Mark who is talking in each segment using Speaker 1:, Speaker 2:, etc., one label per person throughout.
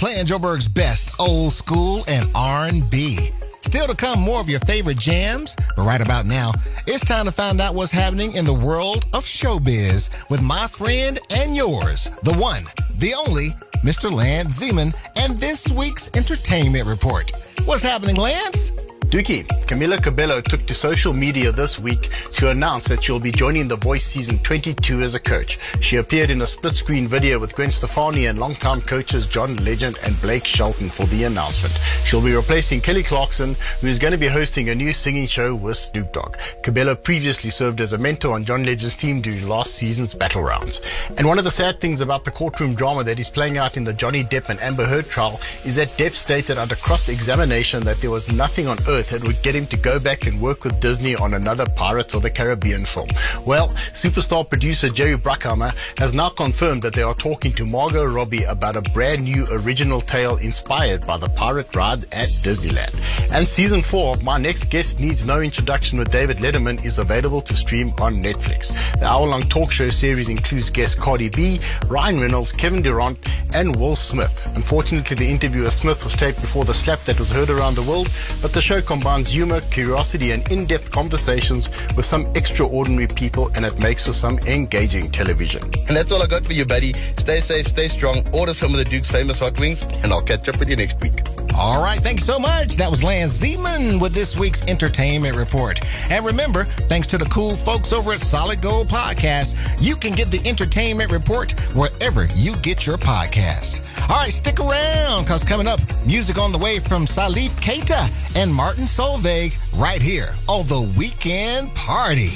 Speaker 1: playing Joburg's best old school and R&B. Still to come, more of your favorite jams. But right about now, it's time to find out what's happening in the world of showbiz with my friend and yours, the one, the only, Mr. Lance Zeman, and this week's entertainment report. What's happening, Lance?
Speaker 2: Dookie, Camila Cabello took to social media this week to announce that she'll be joining The Voice season 22 as a coach. She appeared in a split screen video with Gwen Stefani and longtime coaches John Legend and Blake Shelton for the announcement. She'll be replacing Kelly Clarkson, who is going to be hosting a new singing show with Snoop Dogg. Cabello previously served as a mentor on John Legend's team during last season's battle rounds. And one of the sad things about the courtroom drama that is playing out in the Johnny Depp and Amber Heard trial is that Depp stated under cross-examination that there was nothing on earth that would get him to go back and work with Disney on another Pirates of the Caribbean film. Well, superstar producer Jerry Bruckheimer has now confirmed that they are talking to Margot Robbie about a brand new original tale inspired by the pirate ride at Disneyland. And season four of My Next Guest Needs No Introduction with David Letterman is available to stream on Netflix. The hour-long talk show series includes guests Cardi B, Ryan Reynolds, Kevin Durant, and Will Smith. Unfortunately, the interview with Smith was taped before the slap that was heard around the world, but the show combines humor, curiosity, and in-depth conversations with some extraordinary people, and it makes for some engaging television.
Speaker 3: And that's all I got for you, buddy. Stay safe, stay strong, order some of the Duke's famous hot wings, and I'll catch up with you next week.
Speaker 1: All right, thank you so much. That was Lance Zeman with this week's entertainment report. And remember, thanks to the cool folks over at Solid Gold Podcast, you can get the entertainment report wherever you get your podcasts. All right, stick around because coming up, music on the way from Salif Keita and Martin Solveig right here on the Weekend Party.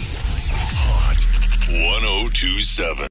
Speaker 4: Hot 1027.